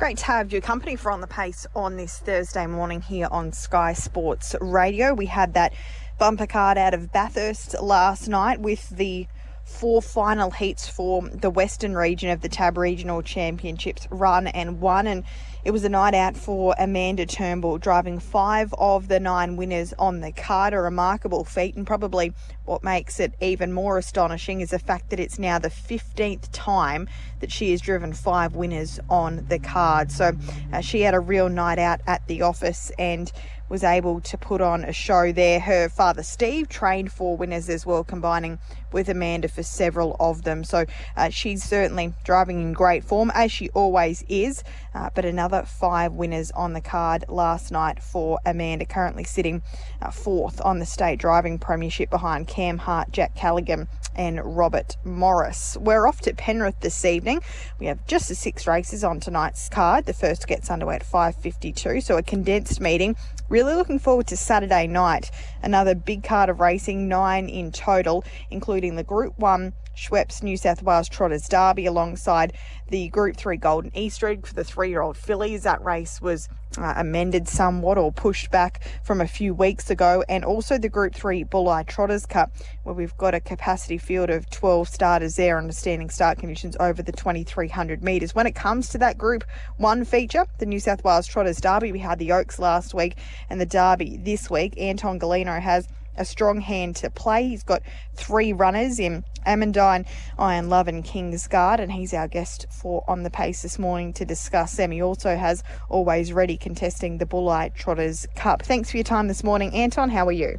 Great to have your company for On the Pace on this Thursday morning here on Sky Sports Radio. We had that bumper card out of Bathurst last night with the four final heats for the Western region of the TAB Regional Championships run and won. And it was a night out for Amanda Turnbull, driving five of the nine winners on the card. A remarkable feat, and probably what makes it even more astonishing is the fact that it's now the 15th time that she has driven five winners on the card. So uh, she had a real night out at the office and was able to put on a show there. Her father Steve trained four winners as well, combining with Amanda for several of them. So uh, she's certainly driving in great form, as she always is. Uh, but another five winners on the card last night for Amanda, currently sitting uh, fourth on the state driving premiership behind Cam Hart, Jack Callaghan, and Robert Morris. We're off to Penrith this evening. We have just the six races on tonight's card. The first gets underway at 5:52, so a condensed meeting. Really looking forward to Saturday night. Another big card of racing, nine in total, including the Group 1 Schweppes New South Wales Trotters Derby alongside the Group 3 Golden Easter Egg for the three year old fillies. That race was uh, amended somewhat or pushed back from a few weeks ago, and also the Group 3 Bulli Trotters Cup, where we've got a capacity field of 12 starters there under standing start conditions over the 2300 metres. When it comes to that Group 1 feature, the New South Wales Trotters Derby, we had the Oaks last week and the Derby this week. Anton Golino has a strong hand to play. He's got three runners in Amandine, Iron Love, and Kingsguard, and he's our guest for On the Pace this morning to discuss them. He also has always ready contesting the Bulli Trotters Cup. Thanks for your time this morning, Anton. How are you?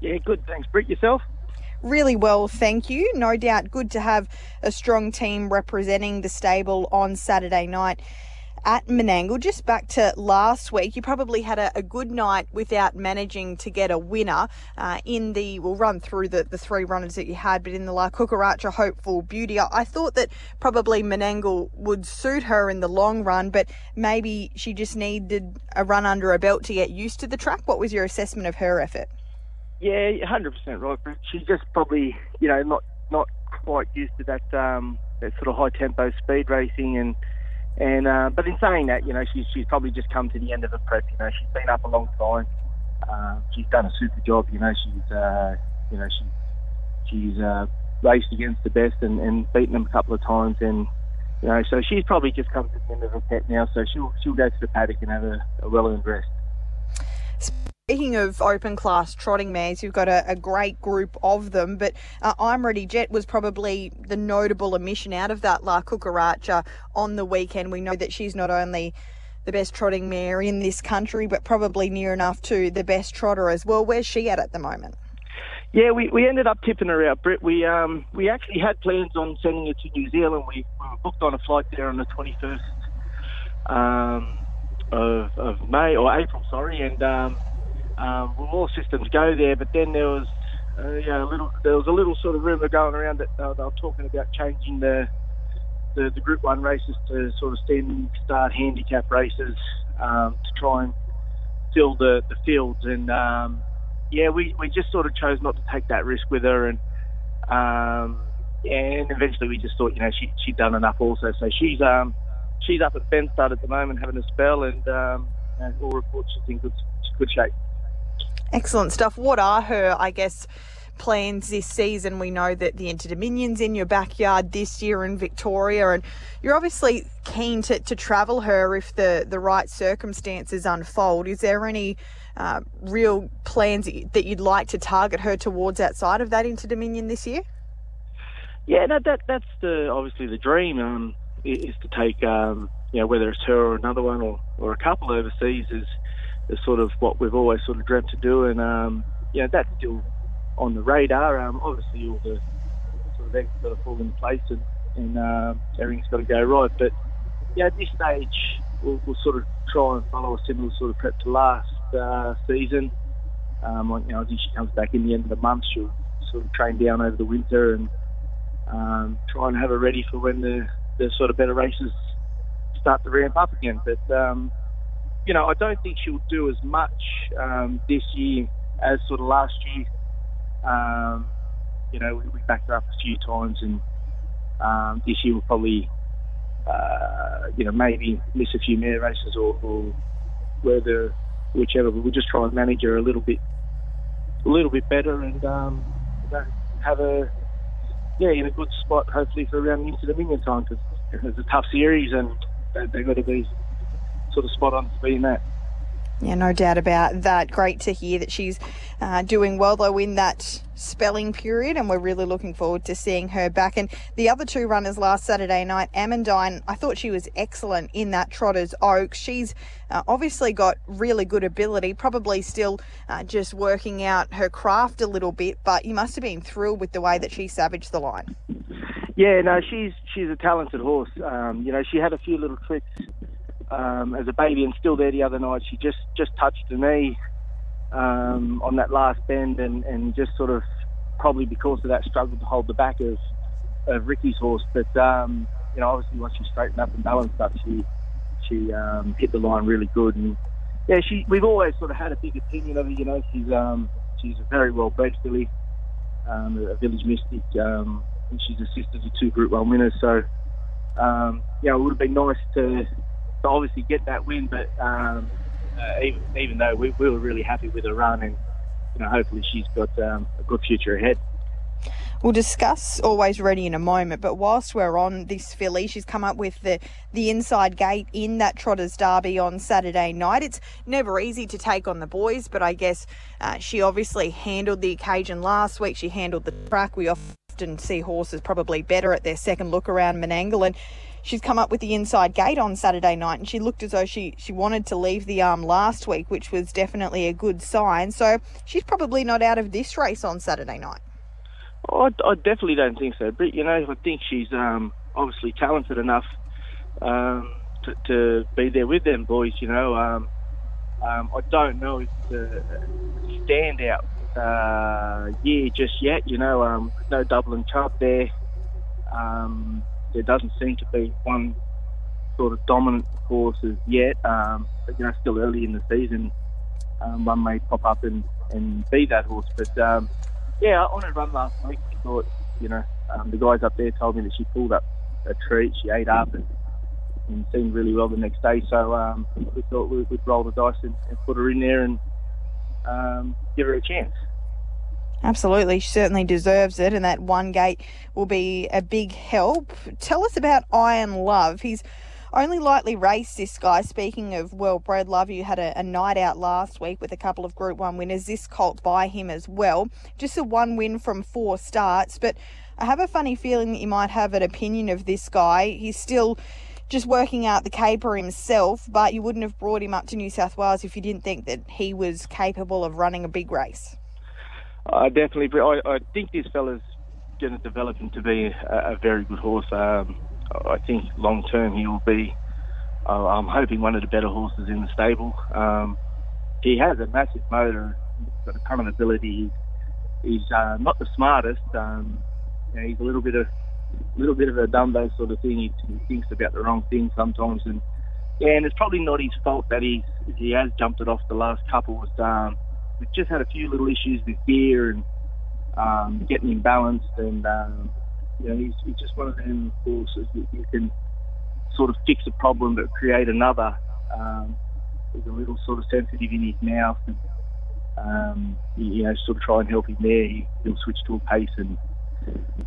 Yeah, good. Thanks, Britt. Yourself? Really well, thank you. No doubt good to have a strong team representing the stable on Saturday night at Menangle. Just back to last week, you probably had a, a good night without managing to get a winner uh, in the. We'll run through the, the three runners that you had, but in the La Cucaracha Hopeful Beauty, I, I thought that probably Menangle would suit her in the long run, but maybe she just needed a run under a belt to get used to the track. What was your assessment of her effort? Yeah, hundred percent right. She's just probably, you know, not not quite used to that um, that sort of high tempo speed racing and and uh, but in saying that, you know, she's she's probably just come to the end of her prep. You know, she's been up a long time. Uh, she's done a super job. You know, she's uh, you know she she's uh, raced against the best and, and beaten them a couple of times. And you know, so she's probably just come to the end of her prep now. So she'll she'll go to the paddock and have a, a well earned rest. Speaking of open class trotting mares, you've got a, a great group of them, but uh, I'm Ready Jet was probably the notable omission out of that La Cucaracha on the weekend. We know that she's not only the best trotting mare in this country, but probably near enough to the best trotter as well. Where's she at at the moment? Yeah, we, we ended up tipping her out, Britt. We um we actually had plans on sending her to New Zealand. We, we were booked on a flight there on the 21st um, of, of May or April, sorry, and um, um, well, all systems go there. But then there was, uh, yeah, a little, there was a little sort of rumor going around that they were talking about changing the, the, the Group One races to sort of standing start handicap races um, to try and fill the, the fields. And um, yeah, we, we just sort of chose not to take that risk with her. And um, and eventually we just thought, you know, she she'd done enough also. So she's um she's up at Fenstad at the moment having a spell, and um, and all reports she's in good good shape. Excellent stuff. What are her, I guess, plans this season? We know that the Inter Dominion's in your backyard this year in Victoria, and you're obviously keen to, to travel her if the, the right circumstances unfold. Is there any uh, real plans that you'd like to target her towards outside of that Inter Dominion this year? Yeah, no, that that's the obviously the dream um, is to take um, you know whether it's her or another one or, or a couple overseas is is sort of what we've always sort of dreamt to do, and um, you know that's still on the radar. Um, obviously, all the sort of eggs got to fall in place, and, and um, everything's got to go right. But yeah, at this stage, we'll, we'll, sort of try and follow a similar sort of prep to last uh, season. Um, you know, I think she comes back in the end of the month. She'll sort of train down over the winter and um, try and have her ready for when the, the sort of better races start to ramp up again. But um, you know, I don't think she'll do as much um, this year as sort of last year. Um, you know, we, we backed her up a few times, and um, this year we'll probably uh, you know, maybe miss a few mare races or, or whether whichever. But we'll just try and manage her a little bit, a little bit better, and um, you know, have a yeah in a good spot hopefully for around into the Dominion time because it's a tough series and they've got to be sort of spot on to be in that. Yeah, no doubt about that. Great to hear that she's uh, doing well, though, in that spelling period, and we're really looking forward to seeing her back. And the other two runners last Saturday night, Amandine, I thought she was excellent in that Trotters Oak. She's uh, obviously got really good ability, probably still uh, just working out her craft a little bit, but you must have been thrilled with the way that she savaged the line. Yeah, no, she's she's a talented horse. Um, you know, she had a few little tricks um, as a baby and still there the other night. She just just touched the knee um, on that last bend and, and just sort of probably because of that struggled to hold the back of, of Ricky's horse. But um, you know, obviously once she straightened up and balanced up, she she um, hit the line really good. And yeah, she we've always sort of had a big opinion of her. You know, she's um, she's a very well bred filly, um, a village mystic, um, and she's a sister to two Group One winners. So um, yeah, it would have been nice to to obviously get that win. But um, uh, even, even though we, we, were really happy with her run, and you know, hopefully she's got um, a good future ahead. We'll discuss always ready in a moment, but whilst we're on this filly, she's come up with the the inside gate in that Trotters Derby on Saturday night. It's never easy to take on the boys, but I guess uh, she obviously handled the occasion last week. She handled the track. We often see horses probably better at their second look around Menangle, and she's come up with the inside gate on Saturday night, and she looked as though she she wanted to leave the arm last week, which was definitely a good sign. So she's probably not out of this race on Saturday night. I, I definitely don't think so, but you know, I think she's um, obviously talented enough um, to, to, be there with them boys. You know, um, um I don't know if the standout uh, year just yet. You know, um, no Dublin Cup there. Um, there doesn't seem to be one sort of dominant horse as yet. Um, but, you know, still early in the season, um, one may pop up and, and be that horse. But um, yeah, on a run last week, I thought, you know, um, the guys up there told me that she pulled up a treat, she ate up and, and seemed really well the next day. So um, we thought we'd, we'd roll the dice and, and, put her in there and um, give her a chance. Absolutely, she certainly deserves it, and that one gate will be a big help. Tell us about Iron Love. He's only lightly raced this guy. Speaking of well bred love, you had a, a, night out last week with a couple of Group 1 winners. This colt by him as well. Just a one win from four starts, but I have a funny feeling that you might have an opinion of this guy. He's still just working out the caper himself, but you wouldn't have brought him up to New South Wales if you didn't think that he was capable of running a big race. I definitely, I, I think this fella's going to develop into be a, a very good horse. Um, I think long term he will be. Uh, I'm hoping one of the better horses in the stable. Um, he has a massive motor, he's got a of ability. He's, he's uh, not the smartest. Um, you know, he's a little bit of, a little bit of a dumbo sort of thing. He, he thinks about the wrong thing sometimes, and yeah, and it's probably not his fault that he he has jumped it off the last couple. Was um, we've just had a few little issues with gear and um, getting him balanced, and um, you know he's, he's just one of them horses that you can sort of fix a problem but create another. Um, he's a little sort of sensitive in his mouth, and um, you know sort of try and help him there. He, will switch to a pace and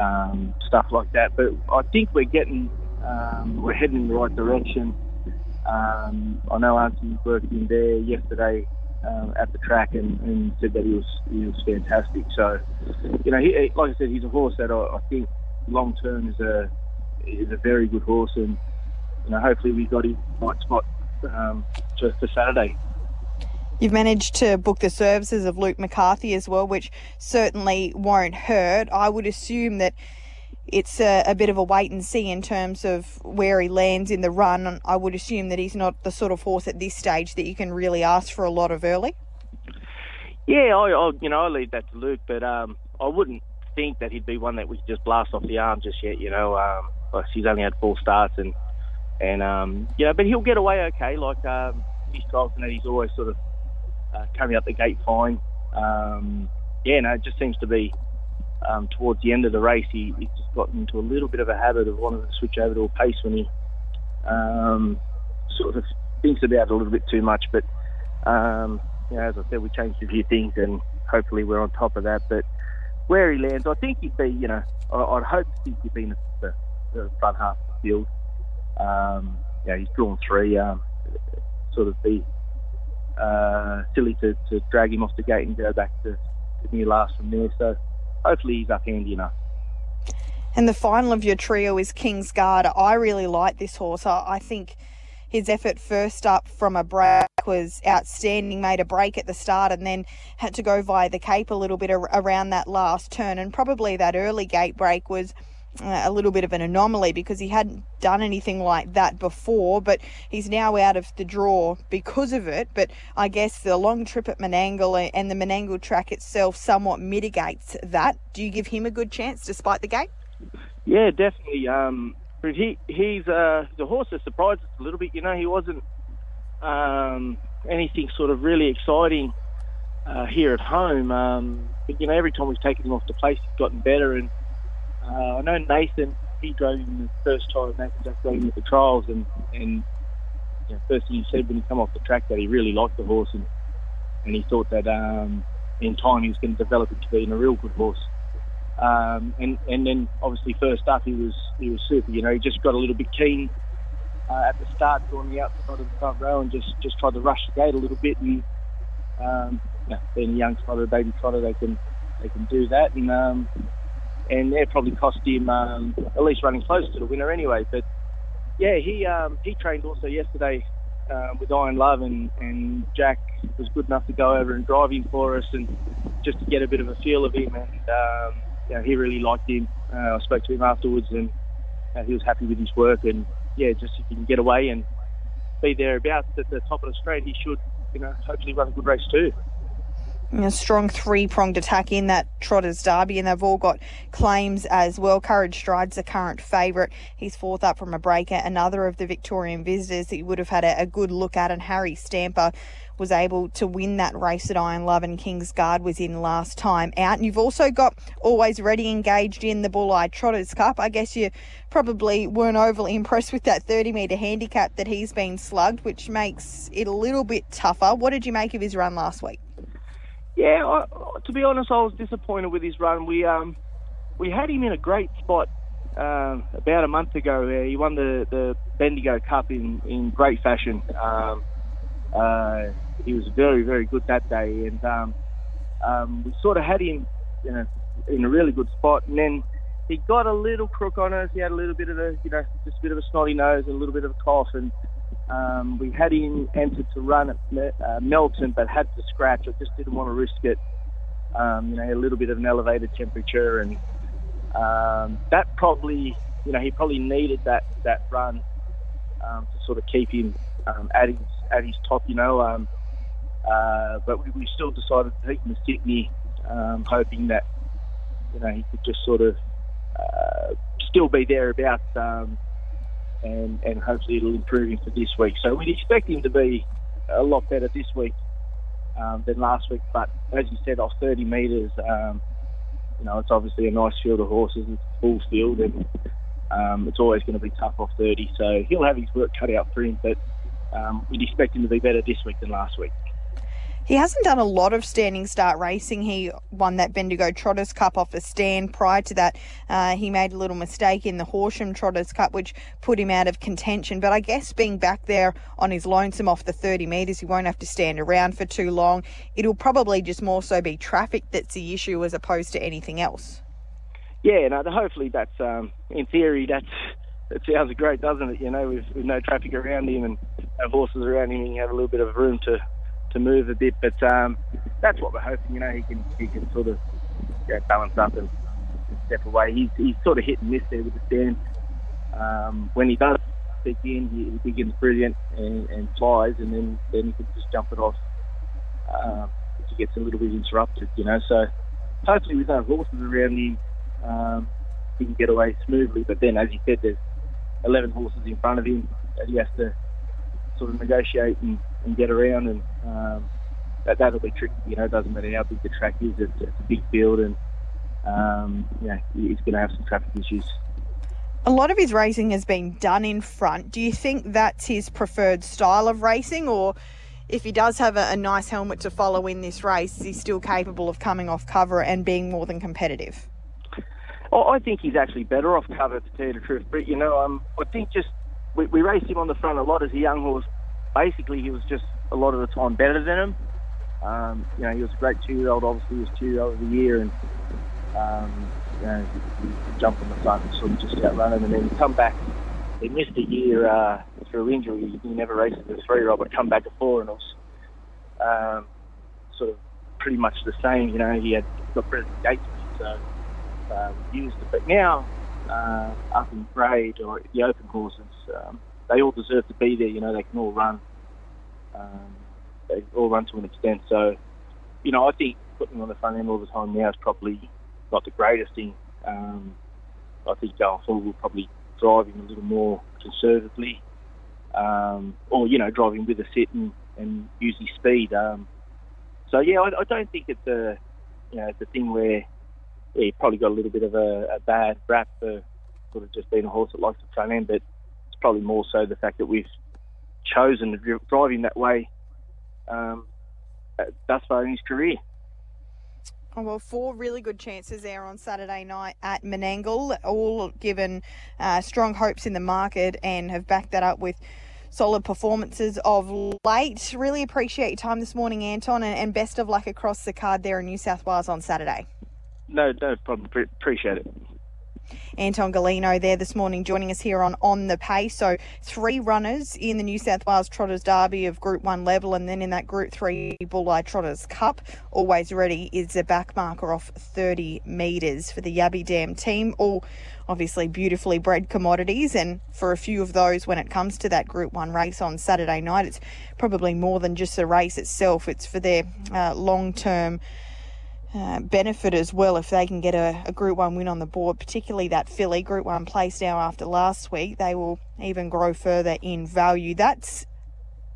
um, stuff like that. But I think we're getting um, we're heading in the right direction. Um, I know Anthony worked in there yesterday um, at the track and, and, said that he was he was fantastic. So, you know, he, like I said, he's a horse that I, I think long term is a is a very good horse, and you know, hopefully we got him right spot um, for, for Saturday. You've managed to book the services of Luke McCarthy as well, which certainly won't hurt. I would assume that it's a, a, bit of a wait and see in terms of where he lands in the run. I would assume that he's not the sort of horse at this stage that you can really ask for a lot of early. Yeah, I, I you know I leave that to Luke, but um, I wouldn't think that he'd be one that we could just blast off the arm just yet. You know, um, he's only had four starts and and um, you know, but he'll get away okay. Like um, trials and that he's always sort of uh, coming up the gate fine. Um, yeah, no, it just seems to be um, towards the end of the race, he, he just got into a little bit of a habit of wanting to switch over to a pace when he um, sort of thinks about it a little bit too much. But um, you know, as I said, we changed a few things, and hopefully we're on top of that. But where he lands, I think he'd be, you know, I, would hope to think he'd be in the, the front half of the field. Um, he's drawn three. Um, sort of be uh, silly to, to drag him off the gate and go back to, to near last from there. So hopefully he's up handy enough. And the final of your trio is King's Guard. I really like this horse. I, I think his effort first up from a break was outstanding. Made a break at the start and then had to go via the cape a little bit around that last turn. And probably that early gate break was a little bit of an anomaly because he hadn't done anything like that before, but he's now out of the draw because of it. But I guess the long trip at Menangle and the Menangle track itself somewhat mitigates that. Do you give him a good chance despite the gate? Yeah, definitely. Um, he he's uh, the horse that surprised us a little bit. You know, he wasn't um, anything sort of really exciting uh, here at home. Um, but you know, every time we've taken him off the place, he's gotten better. And uh, I know Nathan, he drove him the first time. Nathan just drove him at the trials, and and you know, first thing he said when he come off the track that he really liked the horse, and and he thought that um, in time he was going to develop into being a real good horse. Um, and and then obviously first up he was he was super. You know, he just got a little bit keen uh, at the start, going the outside of the front row, and just just tried to rush the gate a little bit. And um, know, being a young trotter, baby trotter, they can they can do that. And um, and it probably cost him um, at least running close to the winner anyway. But yeah, he um, he trained also yesterday uh, with Iron Love, and, and Jack was good enough to go over and drive him for us, and just to get a bit of a feel of him. And um, you know, he really liked him. Uh, I spoke to him afterwards, and uh, he was happy with his work. And yeah, just if he can get away and be thereabouts at the top of the straight, he should, you know, hopefully run a good race too a strong three pronged attack in that Trotters Derby, and they've all got claims as well. Courage Stride's the current favourite. He's fourth up from a breaker, another of the Victorian visitors that you would have had a, a, good look at. And Harry Stamper was able to win that race at Iron Love, and King's Guard was in last time out. And you've also got always ready engaged in the Bulli Trotters Cup. I guess you probably weren't overly impressed with that 30 metre handicap that he's been slugged, which makes it a little bit tougher. What did you make of his run last week? Yeah, I, to be honest, I was disappointed with his run. We um, we had him in a great spot um, about a month ago. He won the, the Bendigo Cup in, in great fashion. Um, uh, he was very, very good that day, and um, um, we sort of had him you know, in a really good spot. And then he got a little crook on us. He had a little bit of a, you know, just a bit of a snotty nose and a little bit of a cough, and um, we had him entered to run at uh, Melton, but had to scratch. I just didn't want to risk it. Um, you know, a little bit of an elevated temperature, and um, that probably, you know, he probably needed that that run um, to sort of keep him um, at his at his top. You know, um, uh, but we, we, still decided to take him to Sydney, um, hoping that you know he could just sort of uh, still be thereabouts. Um, and, and hopefully it'll improve him for this week. So we'd expect him to be a lot better this week um, than last week. But as you said, off 30 metres, um, you know, it's obviously a nice field of horses. It's a full field, and um, it's always going to be tough off 30. So he'll have his work cut out for him, but um, we'd expect him to be better this week than last week. He hasn't done a lot of standing start racing. He won that Bendigo Trotters Cup off a stand. Prior to that, uh, he made a little mistake in the Horsham Trotters Cup, which put him out of contention. But I guess being back there on his lonesome off the 30 metres, he won't have to stand around for too long. It'll probably just more so be traffic that's the issue as opposed to anything else. Yeah, no, hopefully that's, um, in theory, that's it sounds great, doesn't it? You know, with, with no traffic around him and have horses around him, you have a little bit of room to to move a bit. But um, that's what we're hoping. You know, he can he can sort of you know, balance up and, step away. He's he's sort of hit and miss there with the stand. Um, when he does stick in, he, he begins brilliant and, and, flies, and then then he can just jump it off um, if he gets a little bit interrupted. You know, so hopefully with no horses around him, um, he can get away smoothly. But then, as you said, there's 11 horses in front of him that he has to sort of negotiate and, and get around, and um, that that'll be tricky. You know, it doesn't matter how big the track is; it's, it's a big field, and um, yeah, he's going to have some traffic issues. A lot of his racing has been done in front. Do you think that's his preferred style of racing, or if he does have a, a nice helmet to follow in this race, he's still capable of coming off cover and being more than competitive? Well, I think he's actually better off cover, to tell you the truth. But you know, um, I think just we, we raced him on the front a lot as a young horse. Basically, he was just a lot of the time better than him. Um, you know, he was a great two-year-old. Obviously, he was two-year-old of the year, and um, you know, he on the front and sort of just outrun him, and then come back. He missed a year uh, through injury. He never raced as a three-year-old, but come back to four, and it was um, sort of pretty much the same. You know, he had got President Gates, so um, used it. But now, uh, up in grade or the open courses, um, they all deserve to be there. You know, they can all run. Um, they all run to an extent. So, you know, I think putting on the front end all the time now is probably not the greatest thing. Um, I think going forward, we'll probably drive him a little more conservatively, um, or you know, driving with a sit and, and use his speed. Um, so yeah, I, I don't think it's a you know it's a thing where yeah, he probably got a little bit of a, a bad rap for sort of just being a horse that likes to front end, but probably more so the fact that we've chosen to drive him that way um, thus far in his career. Oh, well, four really good chances there on Saturday night at Menangle, all given uh, strong hopes in the market and have backed that up with solid performances of late. Really appreciate your time this morning, Anton, and, best of luck across the card there in New South Wales on Saturday. No, no problem. Appreciate it. Anton Golino there this morning joining us here on On the Pace. So three runners in the New South Wales Trotters Derby of Group 1 level and then in that Group 3 Bulli Trotters Cup. Always ready is a back marker off 30 metres for the Yabby Dam team. All obviously beautifully bred commodities and for a few of those when it comes to that Group 1 race on Saturday night it's probably more than just the race itself. It's for their uh, long-term uh, benefit as well if they can get a, a, Group 1 win on the board, particularly that filly Group 1 place now after last week. They will even grow further in value. That's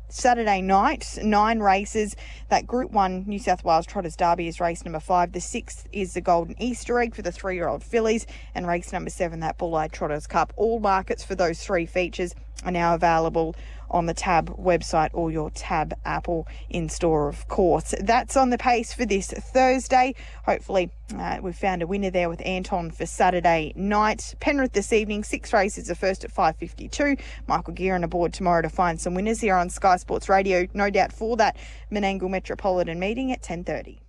Saturday night, nine races. That Group 1 New South Wales Trotters Derby is race number five. The sixth is the Golden Easter Egg for the three year old fillies, and race number seven, that Bulli Trotters Cup. All markets for those three features are now available on the Tab website or your Tab Apple in store, of course. That's on the pace for this Thursday. Hopefully, uh, we've found a winner there with Anton for Saturday night. Penrith this evening, six races. The first at 5:52. Michael Gearin aboard tomorrow to find some winners here on Sky Sports Radio. No doubt for that Menangle Metropolitan meeting at 10:30.